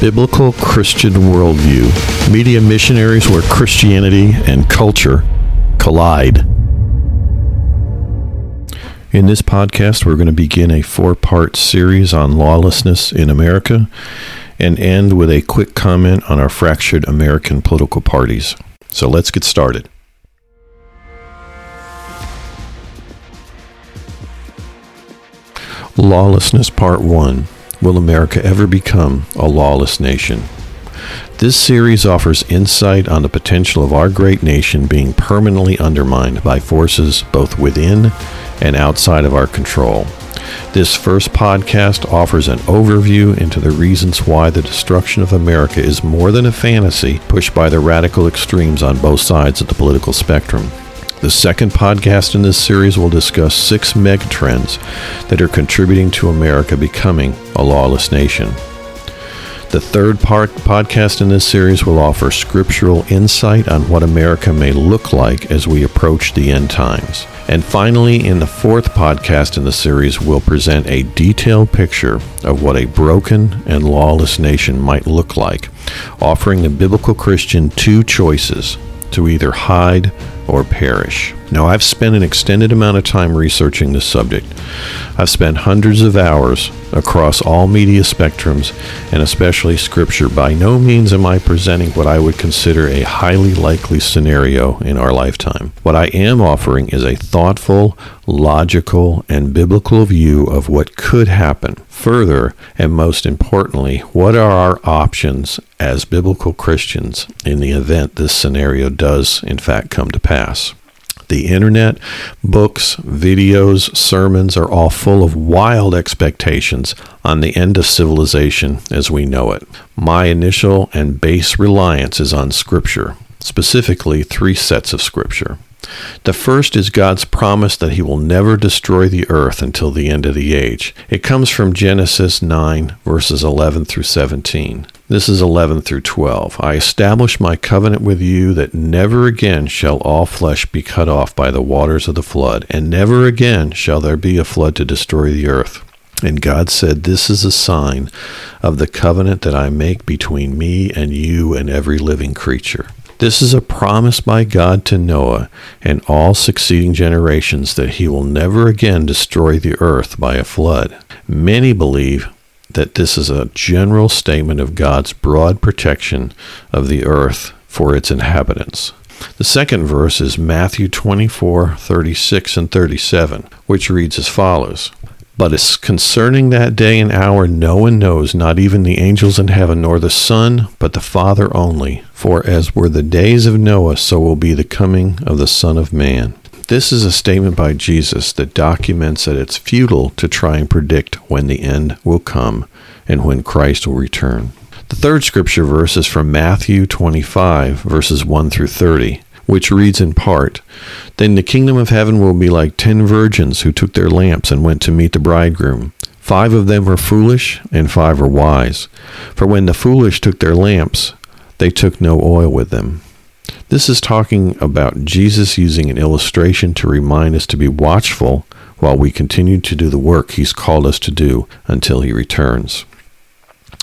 Biblical Christian Worldview Media Missionaries where Christianity and culture collide. In this podcast, we're going to begin a four part series on lawlessness in America and end with a quick comment on our fractured American political parties. So let's get started. Lawlessness Part 1 Will America ever become a lawless nation? This series offers insight on the potential of our great nation being permanently undermined by forces both within and outside of our control. This first podcast offers an overview into the reasons why the destruction of America is more than a fantasy pushed by the radical extremes on both sides of the political spectrum. The second podcast in this series will discuss six megatrends that are contributing to America becoming a lawless nation. The third part podcast in this series will offer scriptural insight on what America may look like as we approach the end times. And finally, in the fourth podcast in the series, we'll present a detailed picture of what a broken and lawless nation might look like, offering the biblical Christian two choices to either hide or perish. Now, I've spent an extended amount of time researching this subject. I've spent hundreds of hours across all media spectrums and especially scripture. By no means am I presenting what I would consider a highly likely scenario in our lifetime. What I am offering is a thoughtful, logical, and biblical view of what could happen. Further, and most importantly, what are our options as biblical Christians in the event this scenario does, in fact, come to pass? The internet, books, videos, sermons are all full of wild expectations on the end of civilization as we know it. My initial and base reliance is on Scripture, specifically three sets of Scripture. The first is God's promise that he will never destroy the earth until the end of the age. It comes from Genesis 9, verses 11 through 17. This is 11 through 12. I establish my covenant with you that never again shall all flesh be cut off by the waters of the flood, and never again shall there be a flood to destroy the earth. And God said, This is a sign of the covenant that I make between me and you and every living creature. This is a promise by God to Noah and all succeeding generations that he will never again destroy the earth by a flood. Many believe that this is a general statement of God's broad protection of the earth for its inhabitants. The second verse is Matthew 24, 36 and 37, which reads as follows but as concerning that day and hour, no one knows, not even the angels in heaven, nor the Son, but the Father only. For as were the days of Noah, so will be the coming of the Son of Man. This is a statement by Jesus that documents that it's futile to try and predict when the end will come and when Christ will return. The third scripture verse is from Matthew 25, verses 1 through 30 which reads in part Then the kingdom of heaven will be like ten virgins who took their lamps and went to meet the bridegroom. Five of them were foolish, and five were wise. For when the foolish took their lamps, they took no oil with them. This is talking about Jesus using an illustration to remind us to be watchful while we continue to do the work he's called us to do until he returns.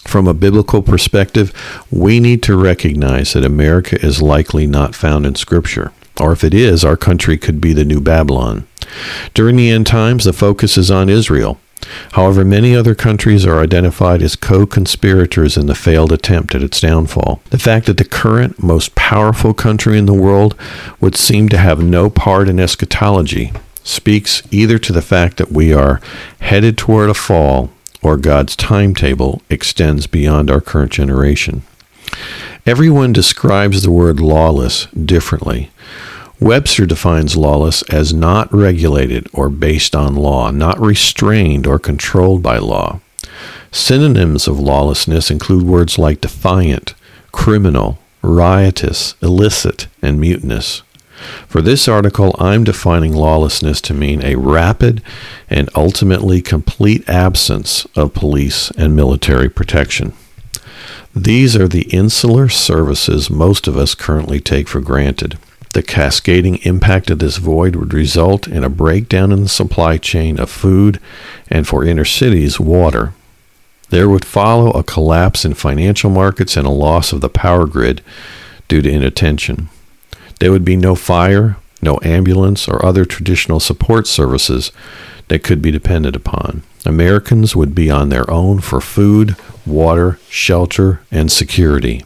From a biblical perspective, we need to recognize that America is likely not found in Scripture. Or if it is, our country could be the new Babylon. During the end times, the focus is on Israel. However, many other countries are identified as co conspirators in the failed attempt at its downfall. The fact that the current most powerful country in the world would seem to have no part in eschatology speaks either to the fact that we are headed toward a fall or God's timetable extends beyond our current generation. Everyone describes the word lawless differently. Webster defines lawless as not regulated or based on law, not restrained or controlled by law. Synonyms of lawlessness include words like defiant, criminal, riotous, illicit, and mutinous. For this article, I'm defining lawlessness to mean a rapid and ultimately complete absence of police and military protection. These are the insular services most of us currently take for granted. The cascading impact of this void would result in a breakdown in the supply chain of food and for inner cities, water. There would follow a collapse in financial markets and a loss of the power grid due to inattention. There would be no fire, no ambulance, or other traditional support services that could be depended upon. Americans would be on their own for food, water, shelter, and security.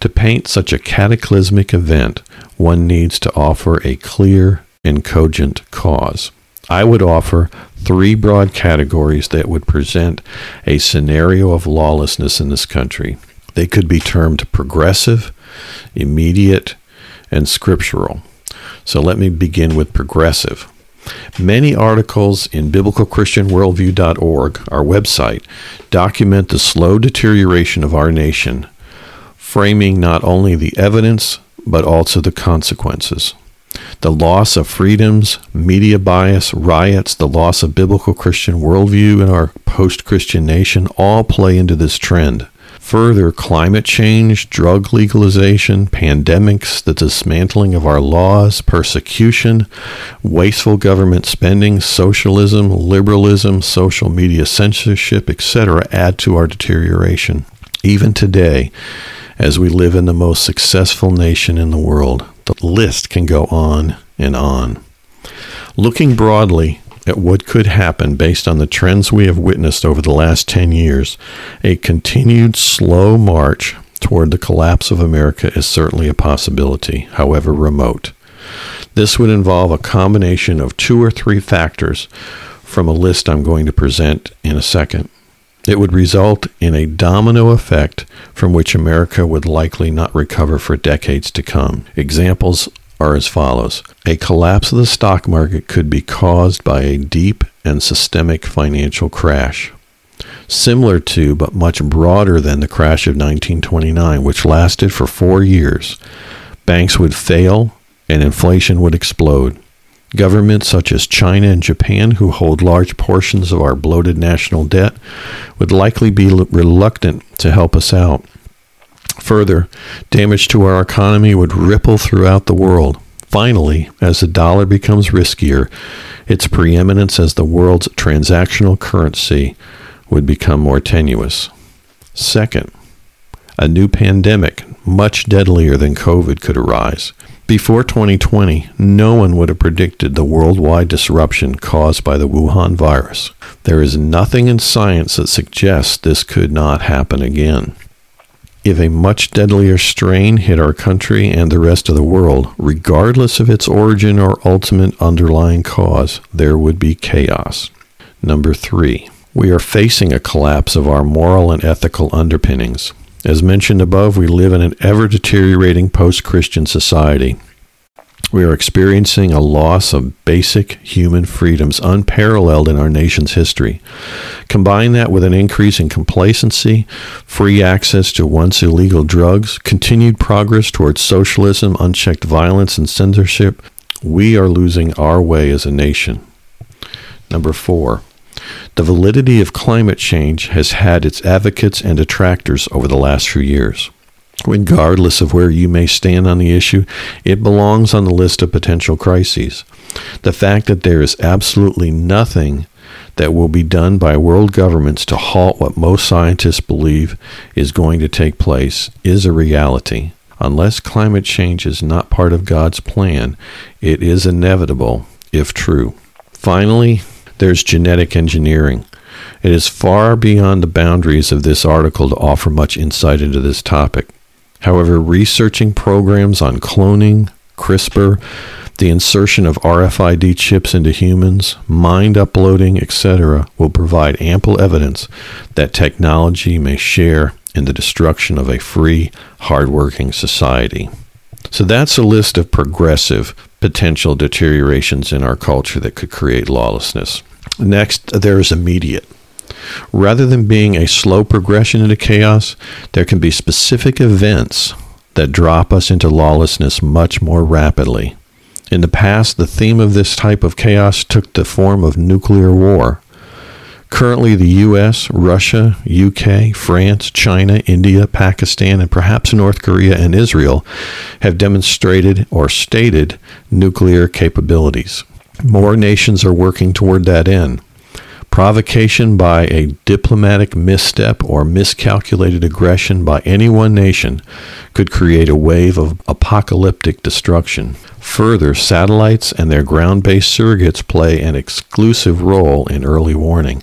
To paint such a cataclysmic event, one needs to offer a clear and cogent cause. I would offer three broad categories that would present a scenario of lawlessness in this country. They could be termed progressive, immediate, and scriptural. So let me begin with progressive. Many articles in biblicalchristianworldview.org, our website, document the slow deterioration of our nation, framing not only the evidence but also the consequences. The loss of freedoms, media bias, riots, the loss of biblical Christian worldview in our post Christian nation all play into this trend. Further, climate change, drug legalization, pandemics, the dismantling of our laws, persecution, wasteful government spending, socialism, liberalism, social media censorship, etc., add to our deterioration. Even today, as we live in the most successful nation in the world, the list can go on and on. Looking broadly, at what could happen based on the trends we have witnessed over the last 10 years, a continued slow march toward the collapse of America is certainly a possibility, however remote. This would involve a combination of two or three factors from a list I'm going to present in a second. It would result in a domino effect from which America would likely not recover for decades to come. Examples are as follows A collapse of the stock market could be caused by a deep and systemic financial crash. Similar to, but much broader than, the crash of 1929, which lasted for four years, banks would fail and inflation would explode. Governments such as China and Japan, who hold large portions of our bloated national debt, would likely be reluctant to help us out. Further, damage to our economy would ripple throughout the world. Finally, as the dollar becomes riskier, its preeminence as the world's transactional currency would become more tenuous. Second, a new pandemic, much deadlier than COVID, could arise. Before 2020, no one would have predicted the worldwide disruption caused by the Wuhan virus. There is nothing in science that suggests this could not happen again. If a much deadlier strain hit our country and the rest of the world, regardless of its origin or ultimate underlying cause, there would be chaos. Number three, we are facing a collapse of our moral and ethical underpinnings. As mentioned above, we live in an ever deteriorating post Christian society. We are experiencing a loss of basic human freedoms unparalleled in our nation's history. Combine that with an increase in complacency, free access to once illegal drugs, continued progress towards socialism, unchecked violence, and censorship, we are losing our way as a nation. Number four, the validity of climate change has had its advocates and detractors over the last few years. Regardless of where you may stand on the issue, it belongs on the list of potential crises. The fact that there is absolutely nothing that will be done by world governments to halt what most scientists believe is going to take place is a reality. Unless climate change is not part of God's plan, it is inevitable, if true. Finally, there's genetic engineering. It is far beyond the boundaries of this article to offer much insight into this topic. However, researching programs on cloning, CRISPR, the insertion of RFID chips into humans, mind uploading, etc., will provide ample evidence that technology may share in the destruction of a free, hardworking society. So that's a list of progressive potential deteriorations in our culture that could create lawlessness. Next, there is immediate. Rather than being a slow progression into chaos, there can be specific events that drop us into lawlessness much more rapidly. In the past, the theme of this type of chaos took the form of nuclear war. Currently, the US, Russia, UK, France, China, India, Pakistan, and perhaps North Korea and Israel have demonstrated or stated nuclear capabilities. More nations are working toward that end. Provocation by a diplomatic misstep or miscalculated aggression by any one nation could create a wave of apocalyptic destruction. Further, satellites and their ground based surrogates play an exclusive role in early warning.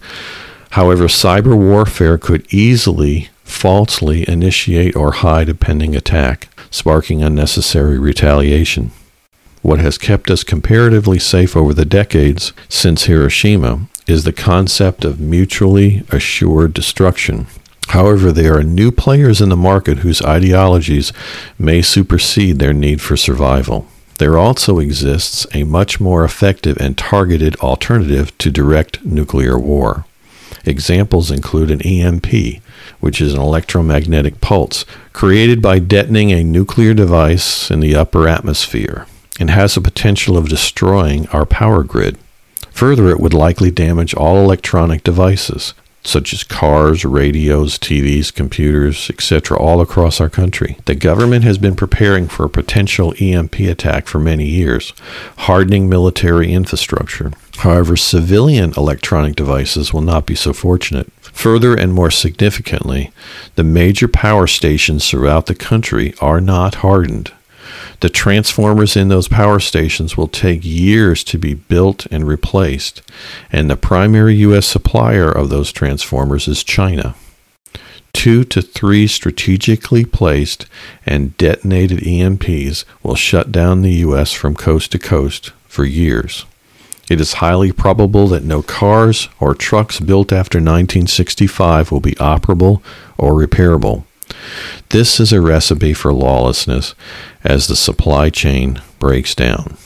However, cyber warfare could easily falsely initiate or hide a pending attack, sparking unnecessary retaliation. What has kept us comparatively safe over the decades since Hiroshima is the concept of mutually assured destruction. However, there are new players in the market whose ideologies may supersede their need for survival. There also exists a much more effective and targeted alternative to direct nuclear war. Examples include an EMP, which is an electromagnetic pulse created by detonating a nuclear device in the upper atmosphere and has the potential of destroying our power grid. Further, it would likely damage all electronic devices, such as cars, radios, TVs, computers, etc., all across our country. The government has been preparing for a potential EMP attack for many years, hardening military infrastructure. However, civilian electronic devices will not be so fortunate. Further and more significantly, the major power stations throughout the country are not hardened. The transformers in those power stations will take years to be built and replaced, and the primary U.S. supplier of those transformers is China. Two to three strategically placed and detonated EMPs will shut down the U.S. from coast to coast for years. It is highly probable that no cars or trucks built after 1965 will be operable or repairable. This is a recipe for lawlessness as the supply chain breaks down.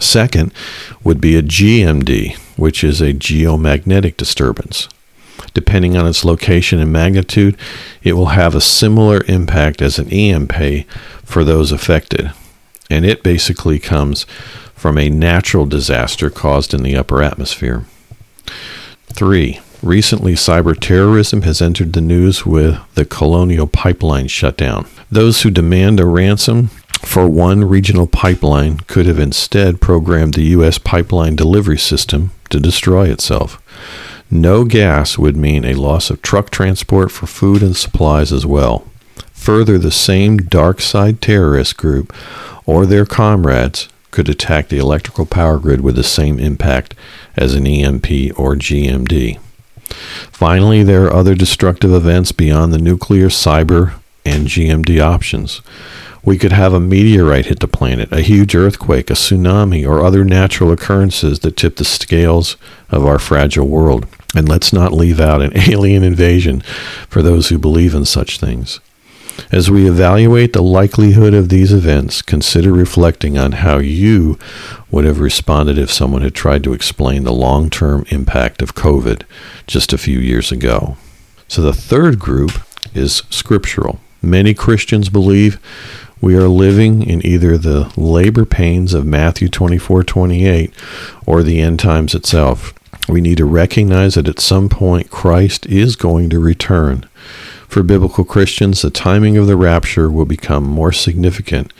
Second would be a GMD, which is a geomagnetic disturbance. Depending on its location and magnitude, it will have a similar impact as an EMP for those affected. And it basically comes from a natural disaster caused in the upper atmosphere. Three, Recently, cyber terrorism has entered the news with the Colonial Pipeline shutdown. Those who demand a ransom for one regional pipeline could have instead programmed the U.S. pipeline delivery system to destroy itself. No gas would mean a loss of truck transport for food and supplies as well. Further, the same dark side terrorist group or their comrades could attack the electrical power grid with the same impact as an EMP or GMD. Finally, there are other destructive events beyond the nuclear, cyber, and GMD options. We could have a meteorite hit the planet, a huge earthquake, a tsunami, or other natural occurrences that tip the scales of our fragile world. And let's not leave out an alien invasion for those who believe in such things. As we evaluate the likelihood of these events, consider reflecting on how you would have responded if someone had tried to explain the long term impact of COVID just a few years ago. So the third group is scriptural. Many Christians believe we are living in either the labor pains of Matthew 24:28 or the end times itself. We need to recognize that at some point Christ is going to return. For biblical Christians, the timing of the rapture will become more significant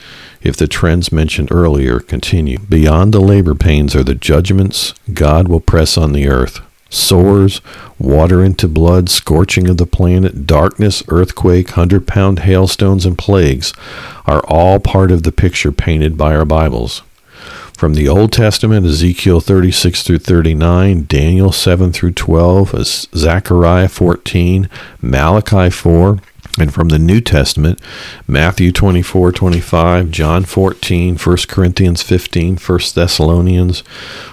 if the trends mentioned earlier continue. Beyond the labor pains are the judgments God will press on the earth sores, water into blood, scorching of the planet, darkness, earthquake, hundred pound hailstones, and plagues are all part of the picture painted by our Bibles. From the Old Testament, Ezekiel 36 through 39, Daniel 7 through 12, Zechariah 14, Malachi 4, and from the New Testament, Matthew 24, 25, John 14, 1 Corinthians 15, 1 Thessalonians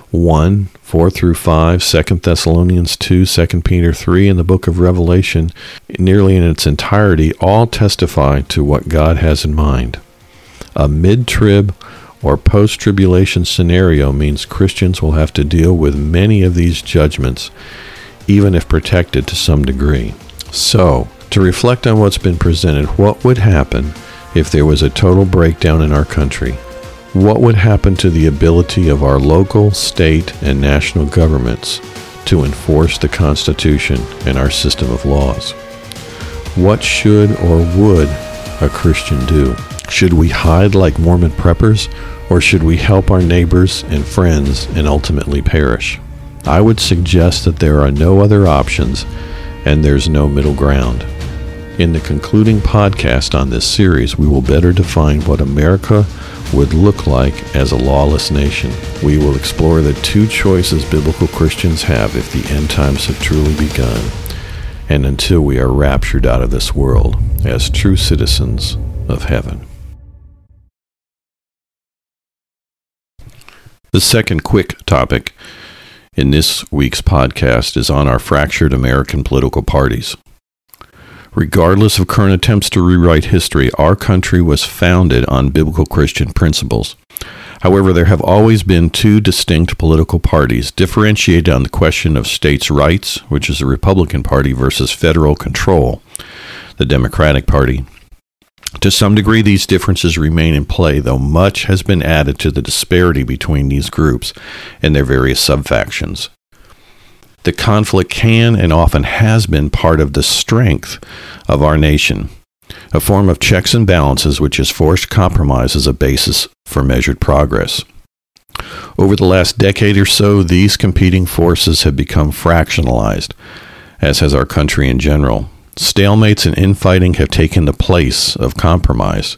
1, 4 through 5, 2 Thessalonians 2, 2 Peter 3, and the book of Revelation, nearly in its entirety, all testify to what God has in mind. A mid trib or post tribulation scenario means Christians will have to deal with many of these judgments, even if protected to some degree. So, to reflect on what's been presented, what would happen if there was a total breakdown in our country? What would happen to the ability of our local, state, and national governments to enforce the Constitution and our system of laws? What should or would a Christian do? Should we hide like Mormon preppers, or should we help our neighbors and friends and ultimately perish? I would suggest that there are no other options and there's no middle ground. In the concluding podcast on this series, we will better define what America would look like as a lawless nation. We will explore the two choices biblical Christians have if the end times have truly begun, and until we are raptured out of this world as true citizens of heaven. The second quick topic in this week's podcast is on our fractured American political parties. Regardless of current attempts to rewrite history, our country was founded on biblical Christian principles. However, there have always been two distinct political parties, differentiated on the question of states' rights, which is the Republican Party, versus federal control, the Democratic Party. To some degree, these differences remain in play, though much has been added to the disparity between these groups and their various subfactions. The conflict can and often has been part of the strength of our nation, a form of checks and balances which has forced compromise as a basis for measured progress. Over the last decade or so, these competing forces have become fractionalized, as has our country in general. Stalemates and infighting have taken the place of compromise.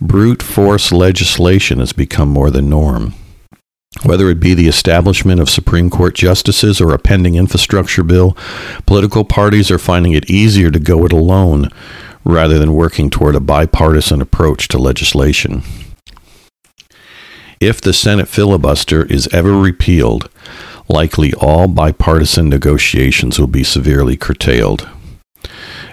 Brute force legislation has become more the norm. Whether it be the establishment of Supreme Court justices or a pending infrastructure bill, political parties are finding it easier to go it alone rather than working toward a bipartisan approach to legislation. If the Senate filibuster is ever repealed, likely all bipartisan negotiations will be severely curtailed.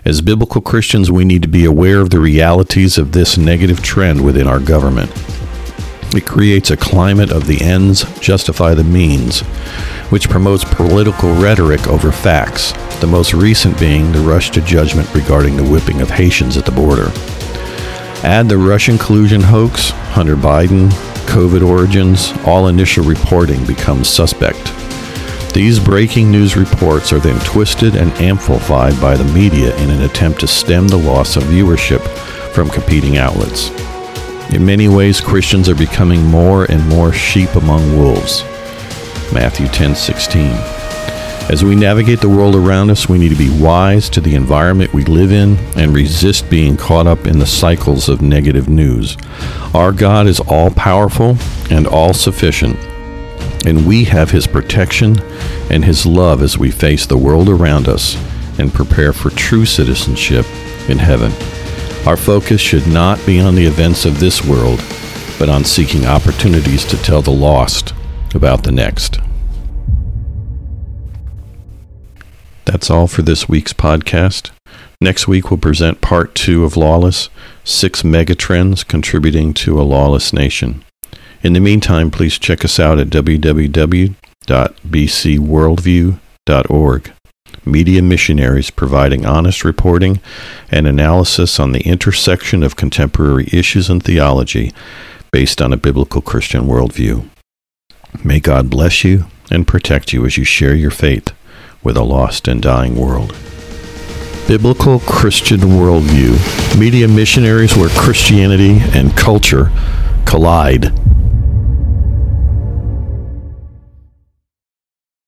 As biblical Christians, we need to be aware of the realities of this negative trend within our government. It creates a climate of the ends justify the means, which promotes political rhetoric over facts, the most recent being the rush to judgment regarding the whipping of Haitians at the border. Add the Russian collusion hoax, Hunter Biden, COVID origins, all initial reporting becomes suspect. These breaking news reports are then twisted and amplified by the media in an attempt to stem the loss of viewership from competing outlets. In many ways, Christians are becoming more and more sheep among wolves. Matthew 10:16. As we navigate the world around us, we need to be wise to the environment we live in and resist being caught up in the cycles of negative news. Our God is all powerful and all sufficient, and we have his protection and his love as we face the world around us and prepare for true citizenship in heaven. Our focus should not be on the events of this world, but on seeking opportunities to tell the lost about the next. That's all for this week's podcast. Next week, we'll present part two of Lawless Six Megatrends Contributing to a Lawless Nation. In the meantime, please check us out at www.bcworldview.org media missionaries providing honest reporting and analysis on the intersection of contemporary issues and theology based on a biblical Christian worldview. May God bless you and protect you as you share your faith with a lost and dying world. Biblical Christian Worldview Media Missionaries where Christianity and culture collide.